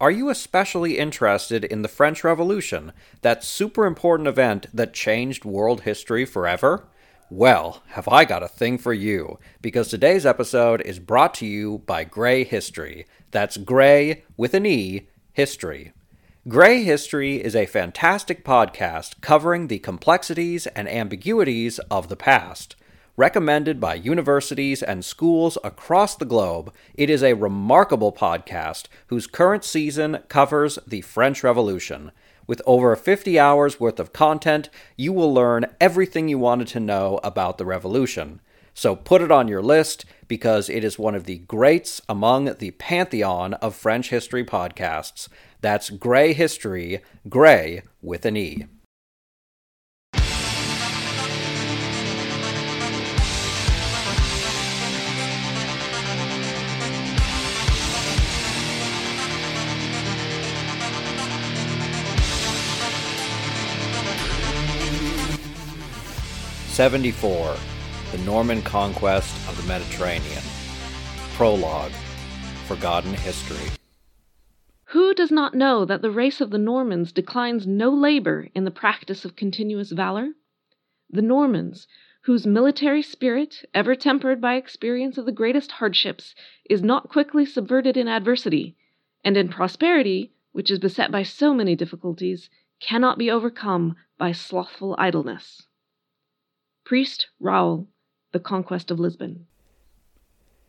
Are you especially interested in the French Revolution, that super important event that changed world history forever? Well, have I got a thing for you, because today's episode is brought to you by Grey History. That's Grey with an E, History. Grey History is a fantastic podcast covering the complexities and ambiguities of the past. Recommended by universities and schools across the globe, it is a remarkable podcast whose current season covers the French Revolution. With over 50 hours worth of content, you will learn everything you wanted to know about the revolution. So put it on your list because it is one of the greats among the pantheon of French history podcasts. That's Grey History, Grey with an E. Seventy-four, the Norman conquest of the Mediterranean. Prologue, Forgotten History. Who does not know that the race of the Normans declines no labor in the practice of continuous valor? The Normans, whose military spirit, ever tempered by experience of the greatest hardships, is not quickly subverted in adversity, and in prosperity, which is beset by so many difficulties, cannot be overcome by slothful idleness. Priest Raoul, The Conquest of Lisbon.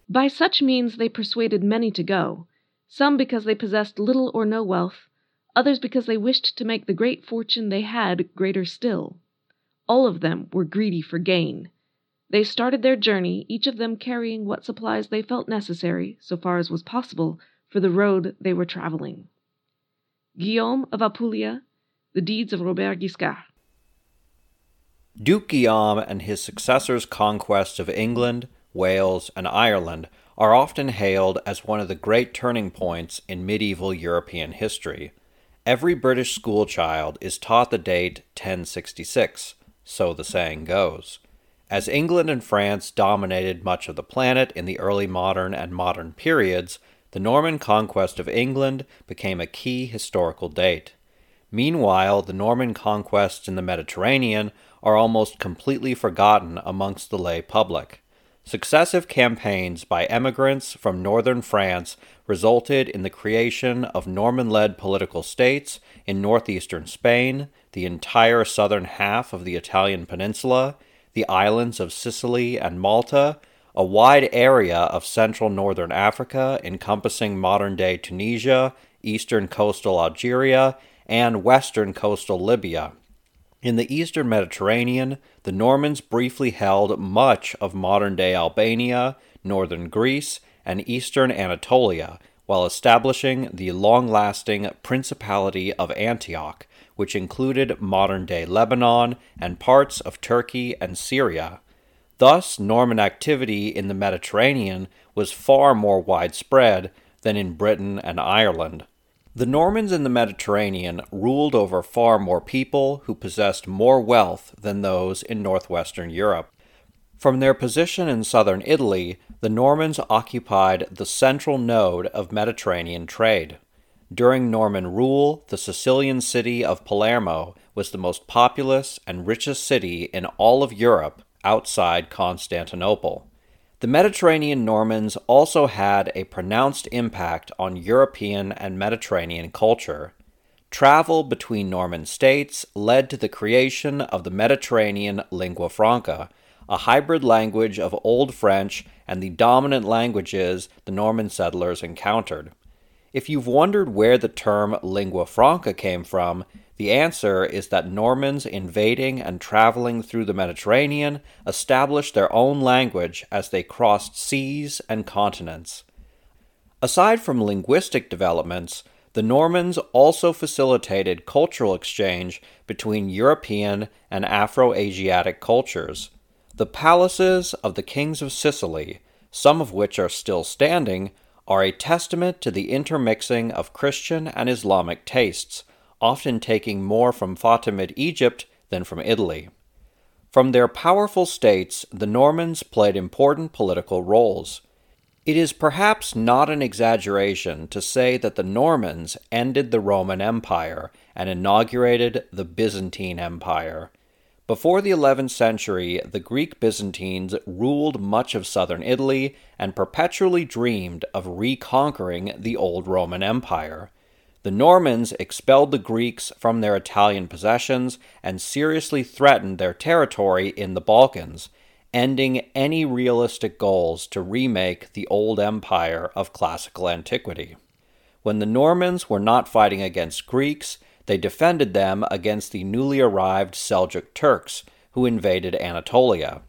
By such means they persuaded many to go, some because they possessed little or no wealth, others because they wished to make the great fortune they had greater still. All of them were greedy for gain. They started their journey, each of them carrying what supplies they felt necessary, so far as was possible, for the road they were traveling. Guillaume of Apulia, The Deeds of Robert Guiscard. Duke Guillaume and his successors' conquests of England, Wales, and Ireland are often hailed as one of the great turning points in medieval European history. Every British schoolchild is taught the date 1066, so the saying goes. As England and France dominated much of the planet in the early modern and modern periods, the Norman conquest of England became a key historical date. Meanwhile, the Norman conquests in the Mediterranean are almost completely forgotten amongst the lay public. Successive campaigns by emigrants from northern France resulted in the creation of Norman led political states in northeastern Spain, the entire southern half of the Italian peninsula, the islands of Sicily and Malta, a wide area of central northern Africa encompassing modern day Tunisia, eastern coastal Algeria, and western coastal Libya. In the eastern Mediterranean, the Normans briefly held much of modern day Albania, northern Greece, and eastern Anatolia, while establishing the long lasting Principality of Antioch, which included modern day Lebanon and parts of Turkey and Syria. Thus, Norman activity in the Mediterranean was far more widespread than in Britain and Ireland. The Normans in the Mediterranean ruled over far more people who possessed more wealth than those in northwestern Europe. From their position in southern Italy, the Normans occupied the central node of Mediterranean trade. During Norman rule, the Sicilian city of Palermo was the most populous and richest city in all of Europe outside Constantinople. The Mediterranean Normans also had a pronounced impact on European and Mediterranean culture. Travel between Norman states led to the creation of the Mediterranean lingua franca, a hybrid language of Old French and the dominant languages the Norman settlers encountered. If you've wondered where the term lingua franca came from, The answer is that Normans invading and traveling through the Mediterranean established their own language as they crossed seas and continents. Aside from linguistic developments, the Normans also facilitated cultural exchange between European and Afro Asiatic cultures. The palaces of the kings of Sicily, some of which are still standing, are a testament to the intermixing of Christian and Islamic tastes, often taking more from Fatimid Egypt than from Italy. From their powerful states, the Normans played important political roles. It is perhaps not an exaggeration to say that the Normans ended the Roman Empire and inaugurated the Byzantine Empire. Before the 11th century, the Greek Byzantines ruled much of southern Italy and perpetually dreamed of reconquering the old Roman Empire. The Normans expelled the Greeks from their Italian possessions and seriously threatened their territory in the Balkans ending any realistic goals to remake the old empire of classical antiquity. When the Normans were not fighting against Greeks, they defended them against the newly arrived Seljuk Turks, who invaded Anatolia.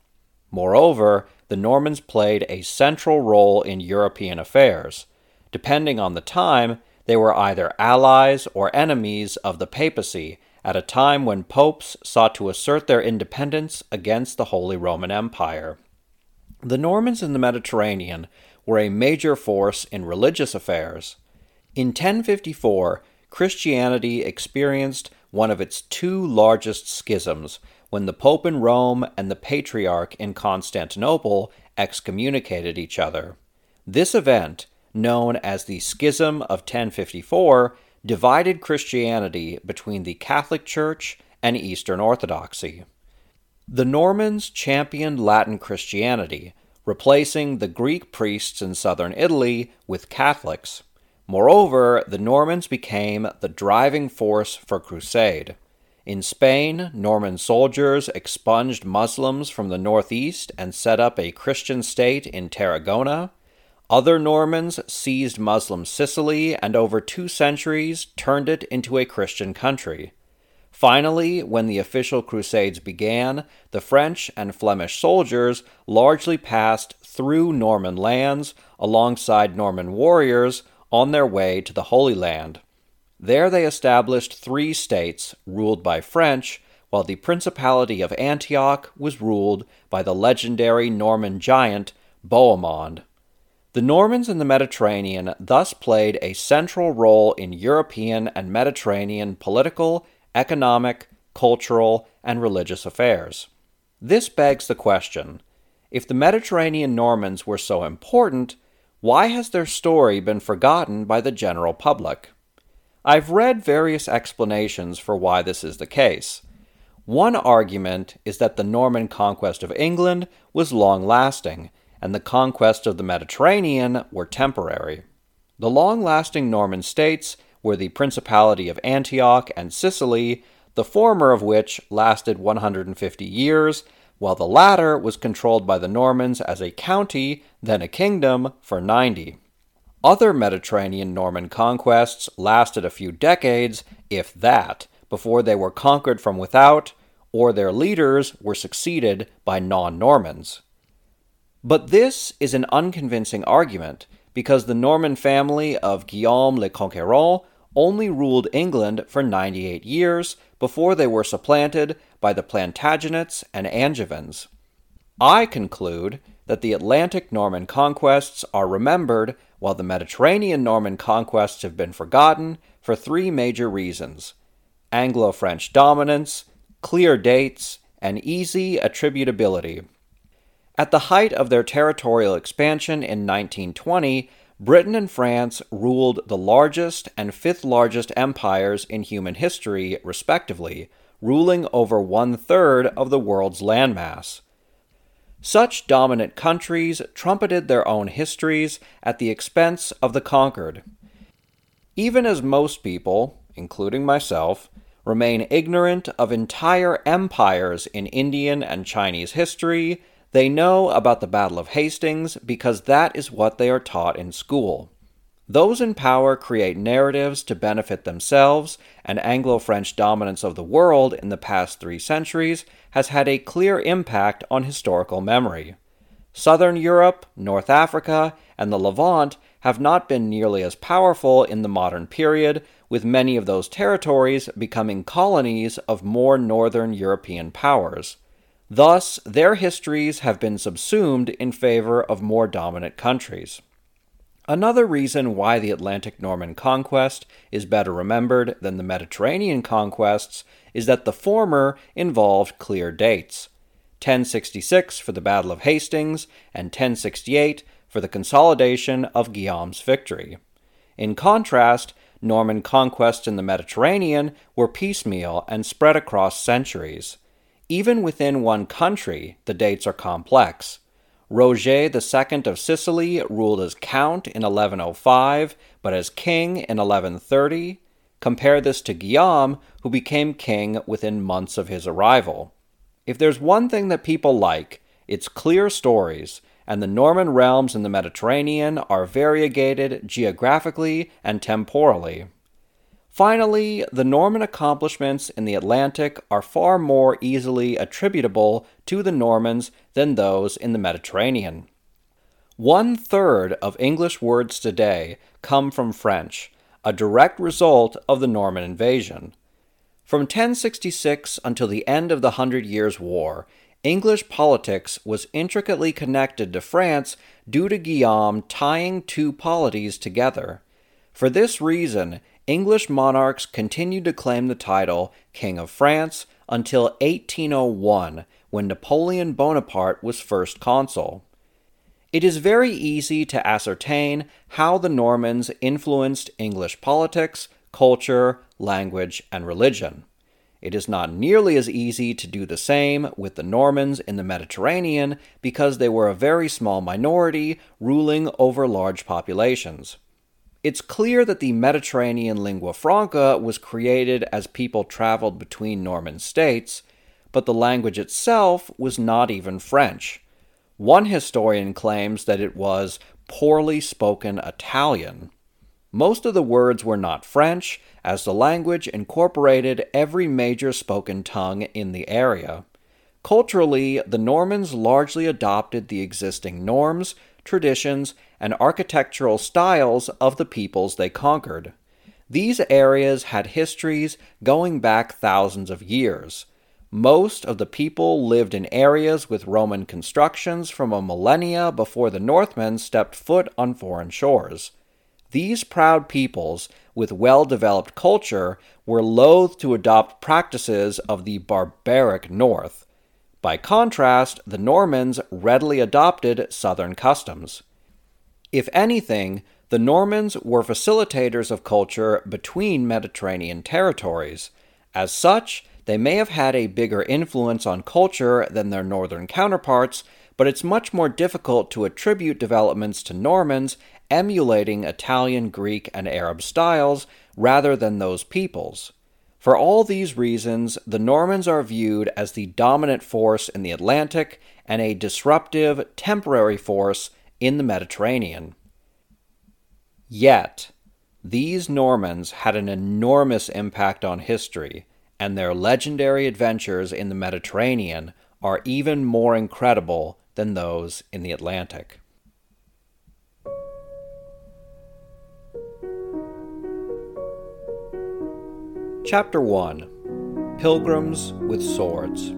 Moreover, the Normans played a central role in European affairs. Depending on the time, they were either allies or enemies of the papacy at a time when popes sought to assert their independence against the Holy Roman Empire. The Normans in the Mediterranean were a major force in religious affairs. In 1054, Christianity experienced one of its two largest schisms when the Pope in Rome and the Patriarch in Constantinople excommunicated each other. This event, known as the Schism of 1054, divided Christianity between the Catholic Church and Eastern Orthodoxy. The Normans championed Latin Christianity, replacing the Greek priests in southern Italy with Catholics. Moreover, the Normans became the driving force for crusade. In Spain, Norman soldiers expunged Muslims from the northeast and set up a Christian state in Tarragona. Other Normans seized Muslim Sicily and over two centuries turned it into a Christian country. Finally, when the official Crusades began, the French and Flemish soldiers largely passed through Norman lands alongside Norman warriors on their way to the Holy Land. There they established three states ruled by French, while the Principality of Antioch was ruled by the legendary Norman giant Bohemond. The Normans in the Mediterranean thus played a central role in European and Mediterranean political, economic, cultural, and religious affairs. This begs the question if the Mediterranean Normans were so important, why has their story been forgotten by the general public? I've read various explanations for why this is the case. One argument is that the Norman conquest of England was long lasting and the conquest of the Mediterranean were temporary. The long lasting Norman states were the Principality of Antioch and Sicily, the former of which lasted 150 years, while the latter was controlled by the Normans as a county, then a kingdom, for 90. Other Mediterranean Norman conquests lasted a few decades, if that, before they were conquered from without, or their leaders were succeeded by non Normans. But this is an unconvincing argument because the Norman family of Guillaume le Conquérant only ruled England for 98 years before they were supplanted by the Plantagenets and Angevins. I conclude that the Atlantic Norman conquests are remembered while the Mediterranean Norman conquests have been forgotten for three major reasons Anglo French dominance, clear dates, and easy attributability. At the height of their territorial expansion in 1920, Britain and France ruled the largest and fifth largest empires in human history, respectively, ruling over one third of the world's landmass. Such dominant countries trumpeted their own histories at the expense of the conquered. Even as most people, including myself, remain ignorant of entire empires in Indian and Chinese history, they know about the Battle of Hastings because that is what they are taught in school. Those in power create narratives to benefit themselves, and Anglo French dominance of the world in the past three centuries has had a clear impact on historical memory. Southern Europe, North Africa, and the Levant have not been nearly as powerful in the modern period, with many of those territories becoming colonies of more northern European powers. Thus, their histories have been subsumed in favor of more dominant countries. Another reason why the Atlantic Norman conquest is better remembered than the Mediterranean conquests is that the former involved clear dates 1066 for the Battle of Hastings and 1068 for the consolidation of Guillaume's victory. In contrast, Norman conquests in the Mediterranean were piecemeal and spread across centuries. Even within one country, the dates are complex. Roger II of Sicily ruled as count in 1105, but as king in 1130. Compare this to Guillaume, who became king within months of his arrival. If there's one thing that people like, it's clear stories, and the Norman realms in the Mediterranean are variegated geographically and temporally. Finally, the Norman accomplishments in the Atlantic are far more easily attributable to the Normans than those in the Mediterranean. One third of English words today come from French, a direct result of the Norman invasion. From 1066 until the end of the Hundred Years' War, English politics was intricately connected to France due to Guillaume tying two polities together. For this reason, English monarchs continued to claim the title King of France until 1801, when Napoleon Bonaparte was first consul. It is very easy to ascertain how the Normans influenced English politics, culture, language, and religion. It is not nearly as easy to do the same with the Normans in the Mediterranean because they were a very small minority ruling over large populations. It's clear that the Mediterranean lingua franca was created as people traveled between Norman states, but the language itself was not even French. One historian claims that it was poorly spoken Italian. Most of the words were not French, as the language incorporated every major spoken tongue in the area. Culturally, the Normans largely adopted the existing norms, traditions, and architectural styles of the peoples they conquered. These areas had histories going back thousands of years. Most of the people lived in areas with Roman constructions from a millennia before the Northmen stepped foot on foreign shores. These proud peoples, with well developed culture, were loath to adopt practices of the barbaric North. By contrast, the Normans readily adopted southern customs. If anything, the Normans were facilitators of culture between Mediterranean territories. As such, they may have had a bigger influence on culture than their northern counterparts, but it's much more difficult to attribute developments to Normans emulating Italian, Greek, and Arab styles rather than those peoples. For all these reasons, the Normans are viewed as the dominant force in the Atlantic and a disruptive, temporary force in the Mediterranean. Yet, these Normans had an enormous impact on history, and their legendary adventures in the Mediterranean are even more incredible than those in the Atlantic. Chapter 1 Pilgrims with Swords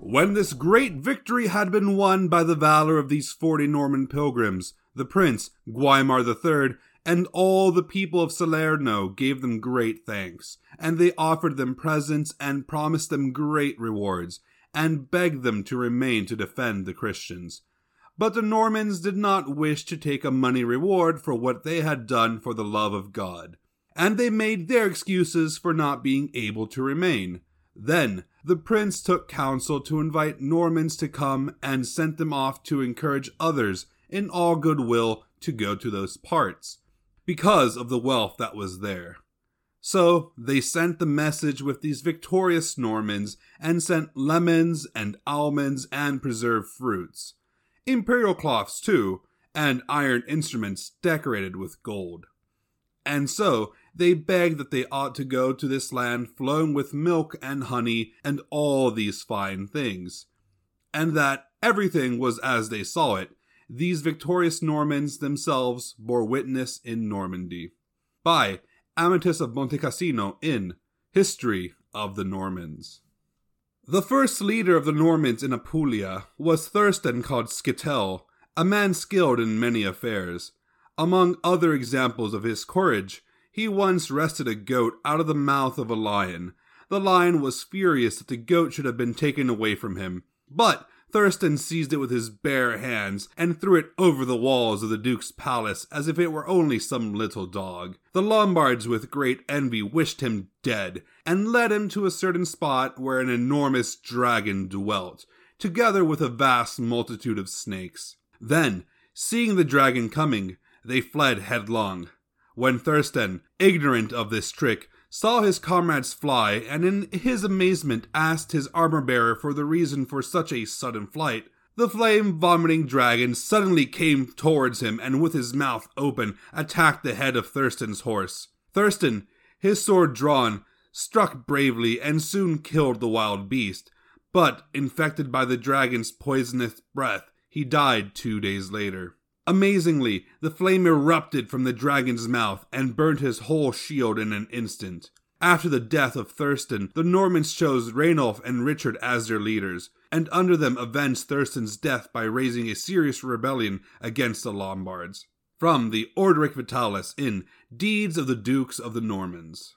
when this great victory had been won by the valor of these forty Norman pilgrims, the prince, Guaimar III, and all the people of Salerno gave them great thanks, and they offered them presents and promised them great rewards, and begged them to remain to defend the Christians. But the Normans did not wish to take a money reward for what they had done for the love of God, and they made their excuses for not being able to remain. Then the prince took counsel to invite Normans to come and sent them off to encourage others in all goodwill to go to those parts, because of the wealth that was there. So they sent the message with these victorious Normans and sent lemons and almonds and preserved fruits, imperial cloths too, and iron instruments decorated with gold. And so they begged that they ought to go to this land flowing with milk and honey and all these fine things, and that everything was as they saw it. These victorious Normans themselves bore witness in Normandy. By Amatus of Monte Cassino in History of the Normans. The first leader of the Normans in Apulia was Thorsten called Scyttel, a man skilled in many affairs. Among other examples of his courage, he once wrested a goat out of the mouth of a lion. The lion was furious that the goat should have been taken away from him, but Thorsten seized it with his bare hands and threw it over the walls of the Duke's palace as if it were only some little dog. The Lombards, with great envy, wished him dead, and led him to a certain spot where an enormous dragon dwelt, together with a vast multitude of snakes. Then, seeing the dragon coming, they fled headlong. When Thurston, ignorant of this trick, saw his comrades fly, and in his amazement asked his armor bearer for the reason for such a sudden flight. The flame vomiting dragon suddenly came towards him and with his mouth open attacked the head of Thurston's horse. Thurston, his sword drawn, struck bravely and soon killed the wild beast, but infected by the dragon's poisonous breath, he died two days later. Amazingly, the flame erupted from the dragon's mouth and burnt his whole shield in an instant. After the death of Thorsten, the Normans chose Rainulf and Richard as their leaders, and under them avenged Thorsten's death by raising a serious rebellion against the Lombards. From the Orderic Vitalis in Deeds of the Dukes of the Normans.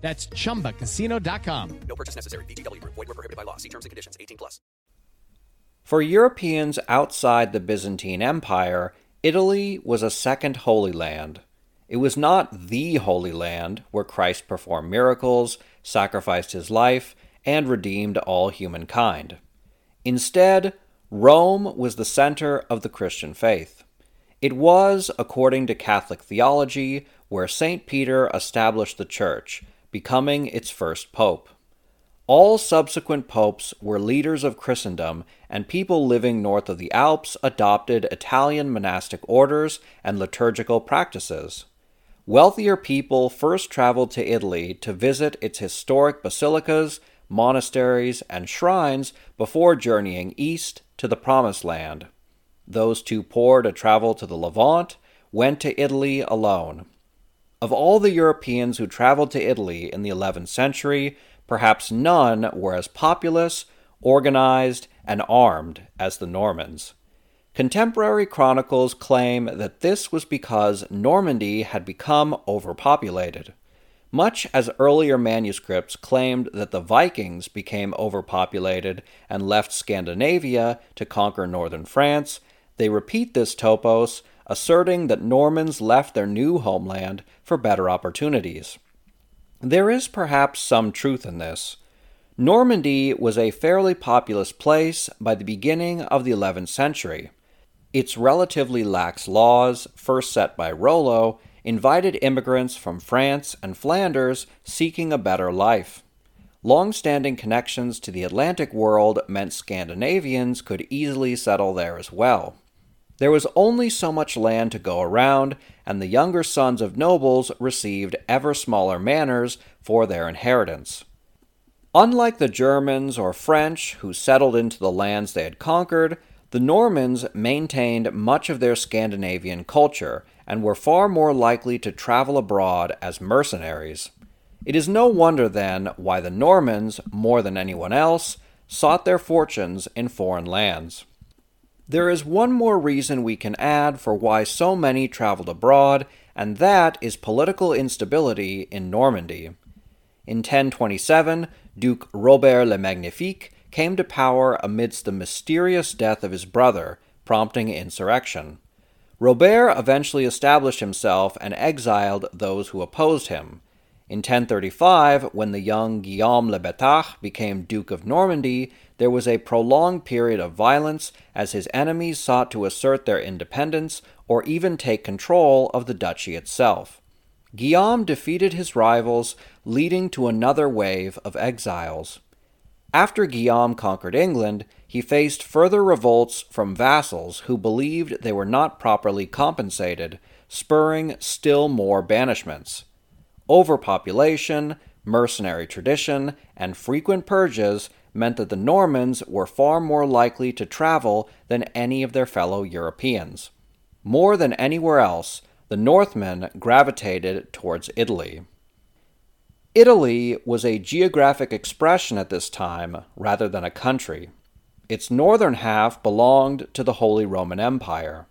That's ChumbaCasino.com. No purchase necessary. VGW Group. Void were prohibited by law. See terms and conditions. 18 plus. For Europeans outside the Byzantine Empire, Italy was a second Holy Land. It was not the Holy Land where Christ performed miracles, sacrificed his life, and redeemed all humankind. Instead, Rome was the center of the Christian faith. It was, according to Catholic theology, where St. Peter established the Church becoming its first pope. All subsequent popes were leaders of Christendom, and people living north of the Alps adopted Italian monastic orders and liturgical practices. Wealthier people first traveled to Italy to visit its historic basilicas, monasteries, and shrines before journeying east to the Promised Land. Those too poor to travel to the Levant went to Italy alone. Of all the Europeans who traveled to Italy in the 11th century, perhaps none were as populous, organized, and armed as the Normans. Contemporary chronicles claim that this was because Normandy had become overpopulated. Much as earlier manuscripts claimed that the Vikings became overpopulated and left Scandinavia to conquer northern France, they repeat this topos asserting that Normans left their new homeland for better opportunities. There is perhaps some truth in this. Normandy was a fairly populous place by the beginning of the 11th century. Its relatively lax laws, first set by Rollo, invited immigrants from France and Flanders seeking a better life. Long standing connections to the Atlantic world meant Scandinavians could easily settle there as well. There was only so much land to go around, and the younger sons of nobles received ever smaller manors for their inheritance. Unlike the Germans or French, who settled into the lands they had conquered, the Normans maintained much of their Scandinavian culture and were far more likely to travel abroad as mercenaries. It is no wonder, then, why the Normans, more than anyone else, sought their fortunes in foreign lands. There is one more reason we can add for why so many traveled abroad, and that is political instability in Normandy. In 1027, Duke Robert le Magnifique came to power amidst the mysterious death of his brother, prompting insurrection. Robert eventually established himself and exiled those who opposed him. In 1035, when the young Guillaume le Bâtard became Duke of Normandy, there was a prolonged period of violence as his enemies sought to assert their independence or even take control of the duchy itself. Guillaume defeated his rivals, leading to another wave of exiles. After Guillaume conquered England, he faced further revolts from vassals who believed they were not properly compensated, spurring still more banishments. Overpopulation, mercenary tradition, and frequent purges meant that the Normans were far more likely to travel than any of their fellow Europeans. More than anywhere else, the Northmen gravitated towards Italy. Italy was a geographic expression at this time rather than a country. Its northern half belonged to the Holy Roman Empire.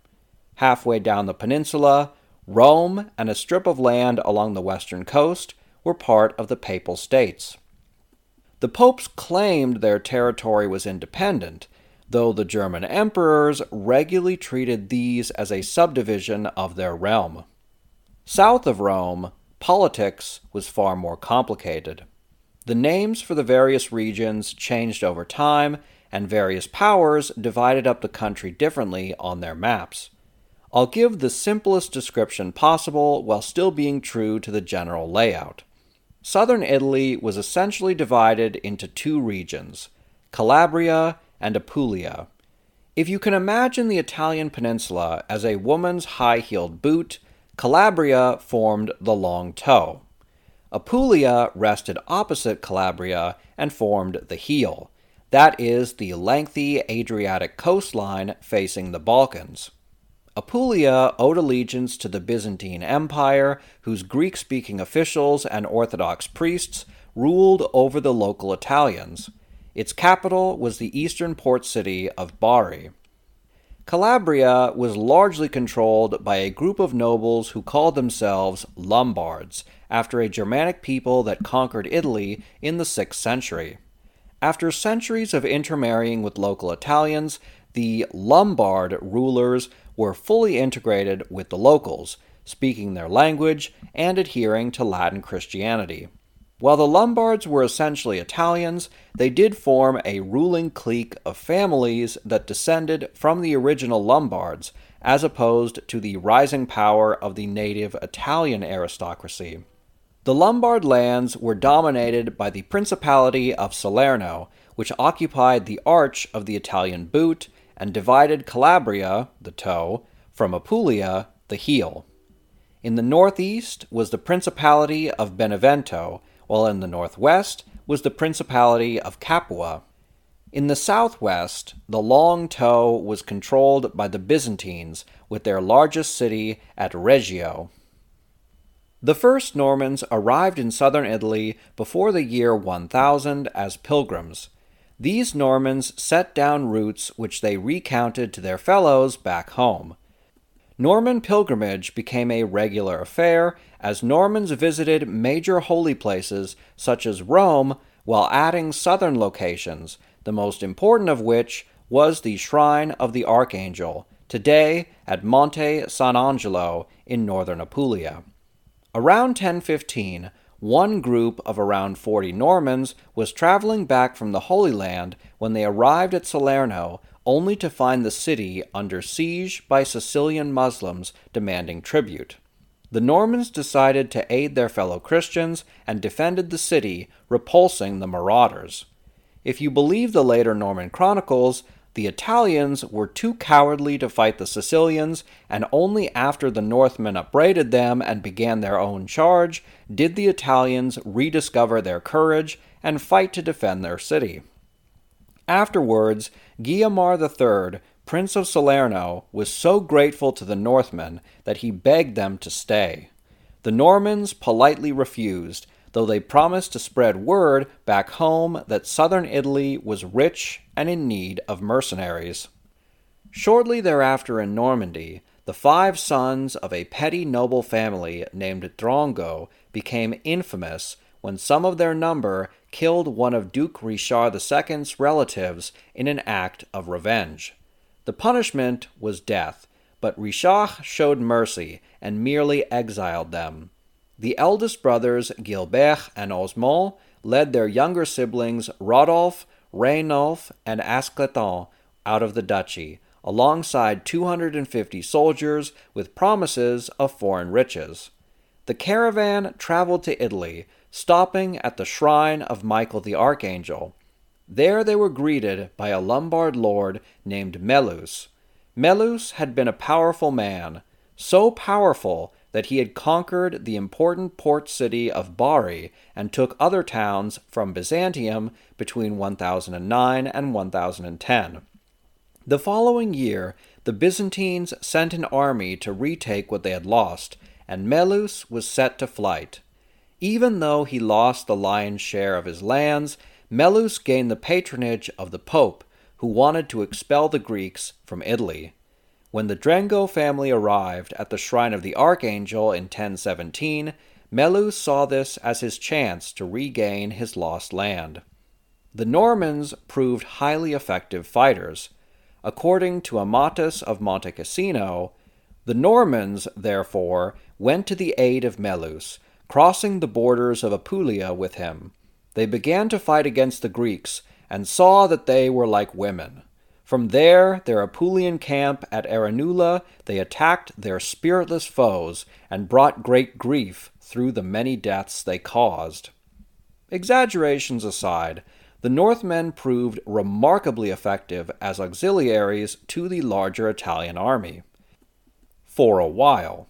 Halfway down the peninsula, Rome and a strip of land along the western coast were part of the Papal States. The popes claimed their territory was independent, though the German emperors regularly treated these as a subdivision of their realm. South of Rome, politics was far more complicated. The names for the various regions changed over time, and various powers divided up the country differently on their maps. I'll give the simplest description possible while still being true to the general layout. Southern Italy was essentially divided into two regions Calabria and Apulia. If you can imagine the Italian peninsula as a woman's high heeled boot, Calabria formed the long toe. Apulia rested opposite Calabria and formed the heel. That is the lengthy Adriatic coastline facing the Balkans. Apulia owed allegiance to the Byzantine Empire, whose Greek speaking officials and Orthodox priests ruled over the local Italians. Its capital was the eastern port city of Bari. Calabria was largely controlled by a group of nobles who called themselves Lombards, after a Germanic people that conquered Italy in the 6th century. After centuries of intermarrying with local Italians, the Lombard rulers were fully integrated with the locals, speaking their language and adhering to Latin Christianity. While the Lombards were essentially Italians, they did form a ruling clique of families that descended from the original Lombards, as opposed to the rising power of the native Italian aristocracy. The Lombard lands were dominated by the Principality of Salerno, which occupied the arch of the Italian boot and divided Calabria, the toe, from Apulia, the heel. In the northeast was the Principality of Benevento, while in the northwest was the Principality of Capua. In the southwest, the long toe was controlled by the Byzantines, with their largest city at Reggio. The first Normans arrived in southern Italy before the year 1000 as pilgrims. These Normans set down roots which they recounted to their fellows back home. Norman pilgrimage became a regular affair as Normans visited major holy places such as Rome while adding southern locations, the most important of which was the Shrine of the Archangel, today at Monte Sant'Angelo in northern Apulia. Around 1015, one group of around 40 Normans was traveling back from the Holy Land when they arrived at Salerno only to find the city under siege by Sicilian Muslims demanding tribute. The Normans decided to aid their fellow Christians and defended the city, repulsing the marauders. If you believe the later Norman chronicles, the Italians were too cowardly to fight the Sicilians, and only after the Northmen upbraided them and began their own charge did the Italians rediscover their courage and fight to defend their city. Afterwards, Guaimar III, Prince of Salerno, was so grateful to the Northmen that he begged them to stay. The Normans politely refused, though they promised to spread word back home that southern Italy was rich and in need of mercenaries. Shortly thereafter in Normandy, the five sons of a petty noble family named Drengot became infamous when some of their number killed one of Duke Richard II's relatives in an act of revenge. The punishment was death, but Richard showed mercy and merely exiled them. The eldest brothers, Gilbert and Osmond, led their younger siblings, Rodolphe, Rainulf, and Asclettin, out of the duchy, alongside 250 soldiers with promises of foreign riches. The caravan traveled to Italy, stopping at the shrine of Michael the Archangel. There they were greeted by a Lombard lord named Melus. Melus had been a powerful man, so powerful that he had conquered the important port city of Bari and took other towns from Byzantium between 1009 and 1010. The following year, the Byzantines sent an army to retake what they had lost, and Melus was set to flight. Even though he lost the lion's share of his lands, Melus gained the patronage of the Pope, who wanted to expel the Greeks from Italy. When the Drengot family arrived at the shrine of the Archangel in 1017, Melus saw this as his chance to regain his lost land. The Normans proved highly effective fighters. According to Amatus of Monte Cassino, the Normans, therefore, went to the aid of Melus, crossing the borders of Apulia with him. They began to fight against the Greeks and saw that they were like women. From there, their Apulian camp at Aranula, they attacked their spiritless foes and brought great grief through the many deaths they caused. Exaggerations aside, the Northmen proved remarkably effective as auxiliaries to the larger Italian army. For a while.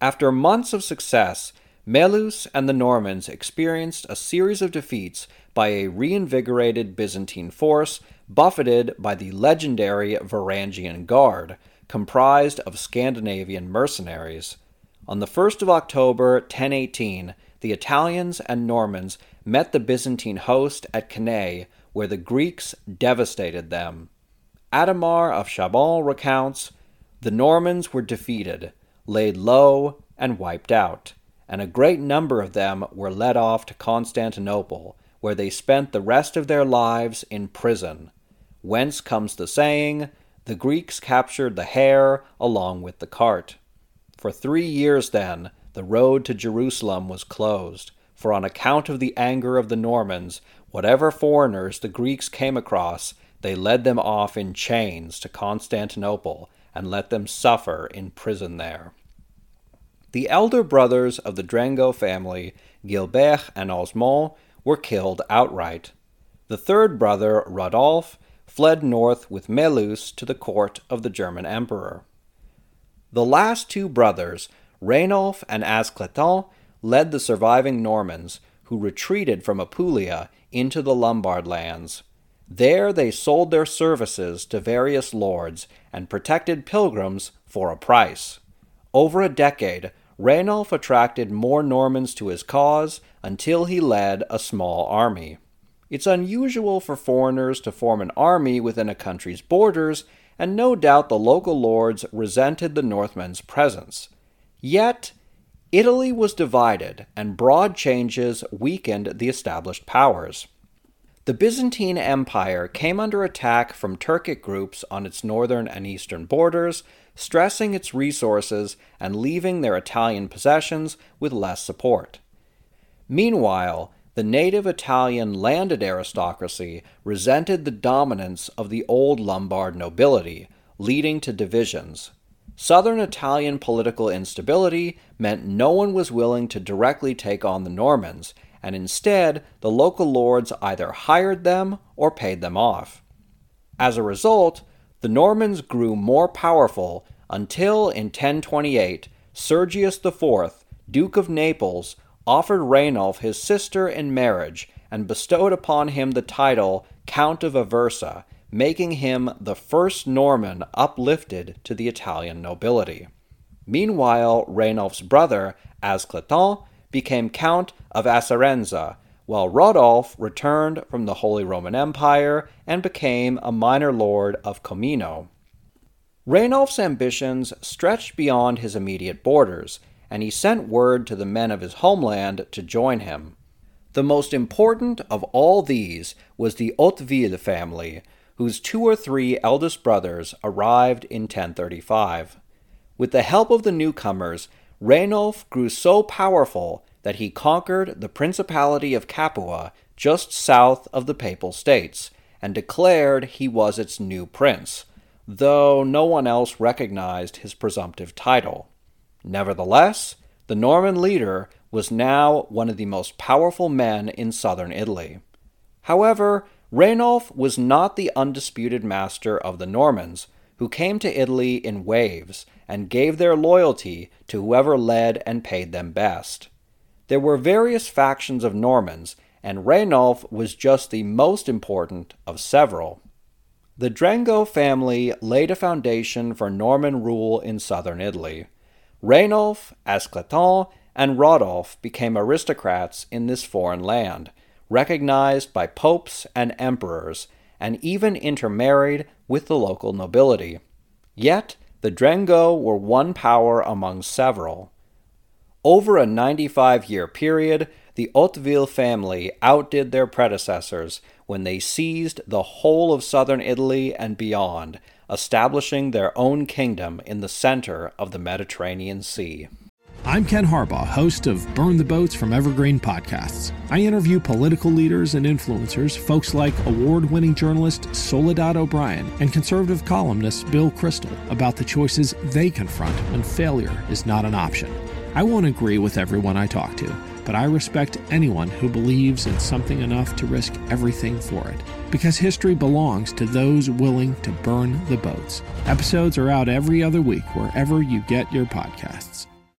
After months of success, Melus and the Normans experienced a series of defeats by a reinvigorated Byzantine force buffeted by the legendary Varangian Guard, comprised of Scandinavian mercenaries. On the 1st of October 1018, the Italians and Normans met the Byzantine host at Cannae, where the Greeks devastated them. Adhemar of Chabannes recounts The Normans were defeated, laid low, and wiped out, and a great number of them were led off to Constantinople, where they spent the rest of their lives in prison whence comes the saying, The Greeks captured the hare along with the cart. For three years, then, the road to Jerusalem was closed, for on account of the anger of the Normans, whatever foreigners the Greeks came across, they led them off in chains to Constantinople and let them suffer in prison there. The elder brothers of the Drengot family, Gilbert and Osmond, were killed outright. The third brother, Rodolphe, fled north with Melus to the court of the German emperor. The last two brothers, Rainulf and Asclettin, led the surviving Normans, who retreated from Apulia into the Lombard lands. There they sold their services to various lords and protected pilgrims for a price. Over a decade, Rainulf attracted more Normans to his cause until he led a small army. It's unusual for foreigners to form an army within a country's borders, and no doubt the local lords resented the Northmen's presence. Yet, Italy was divided, and broad changes weakened the established powers. The Byzantine Empire came under attack from Turkic groups on its northern and eastern borders, stressing its resources and leaving their Italian possessions with less support. Meanwhile, the native Italian landed aristocracy resented the dominance of the old Lombard nobility, leading to divisions. Southern Italian political instability meant no one was willing to directly take on the Normans, and instead the local lords either hired them or paid them off. As a result, the Normans grew more powerful until in 1028 Sergius IV, Duke of Naples, offered Rainulf his sister in marriage and bestowed upon him the title Count of Aversa, making him the first Norman uplifted to the Italian nobility. Meanwhile, Rainulf's brother, Asclettin, became Count of Acerenza, while Rodolphe returned from the Holy Roman Empire and became a minor lord of Comino. Rainulf's ambitions stretched beyond his immediate borders, and he sent word to the men of his homeland to join him. The most important of all these was the Hauteville family, whose two or three eldest brothers arrived in 1035. With the help of the newcomers, Rainulf grew so powerful that he conquered the Principality of Capua just south of the Papal States and declared he was its new prince, though no one else recognized his presumptive title. Nevertheless, the Norman leader was now one of the most powerful men in southern Italy. However, Rainulf was not the undisputed master of the Normans, who came to Italy in waves and gave their loyalty to whoever led and paid them best. There were various factions of Normans, and Rainulf was just the most important of several. The Drengot family laid a foundation for Norman rule in southern Italy. Rainulf, Asclettin, and Rodolph became aristocrats in this foreign land, recognized by popes and emperors, and even intermarried with the local nobility. Yet, the Drengot were one power among several. Over a 95 year period, the Hauteville family outdid their predecessors when they seized the whole of southern Italy and beyond, establishing their own kingdom in the center of the Mediterranean Sea. I'm Ken Harbaugh, host of Burn the Boats from Evergreen Podcasts. I interview political leaders and influencers, folks like award winning journalist Soledad O'Brien and conservative columnist Bill Kristol, about the choices they confront when failure is not an option. I won't agree with everyone I talk to, but I respect anyone who believes in something enough to risk everything for it. Because history belongs to those willing to burn the boats. Episodes are out every other week wherever you get your podcasts.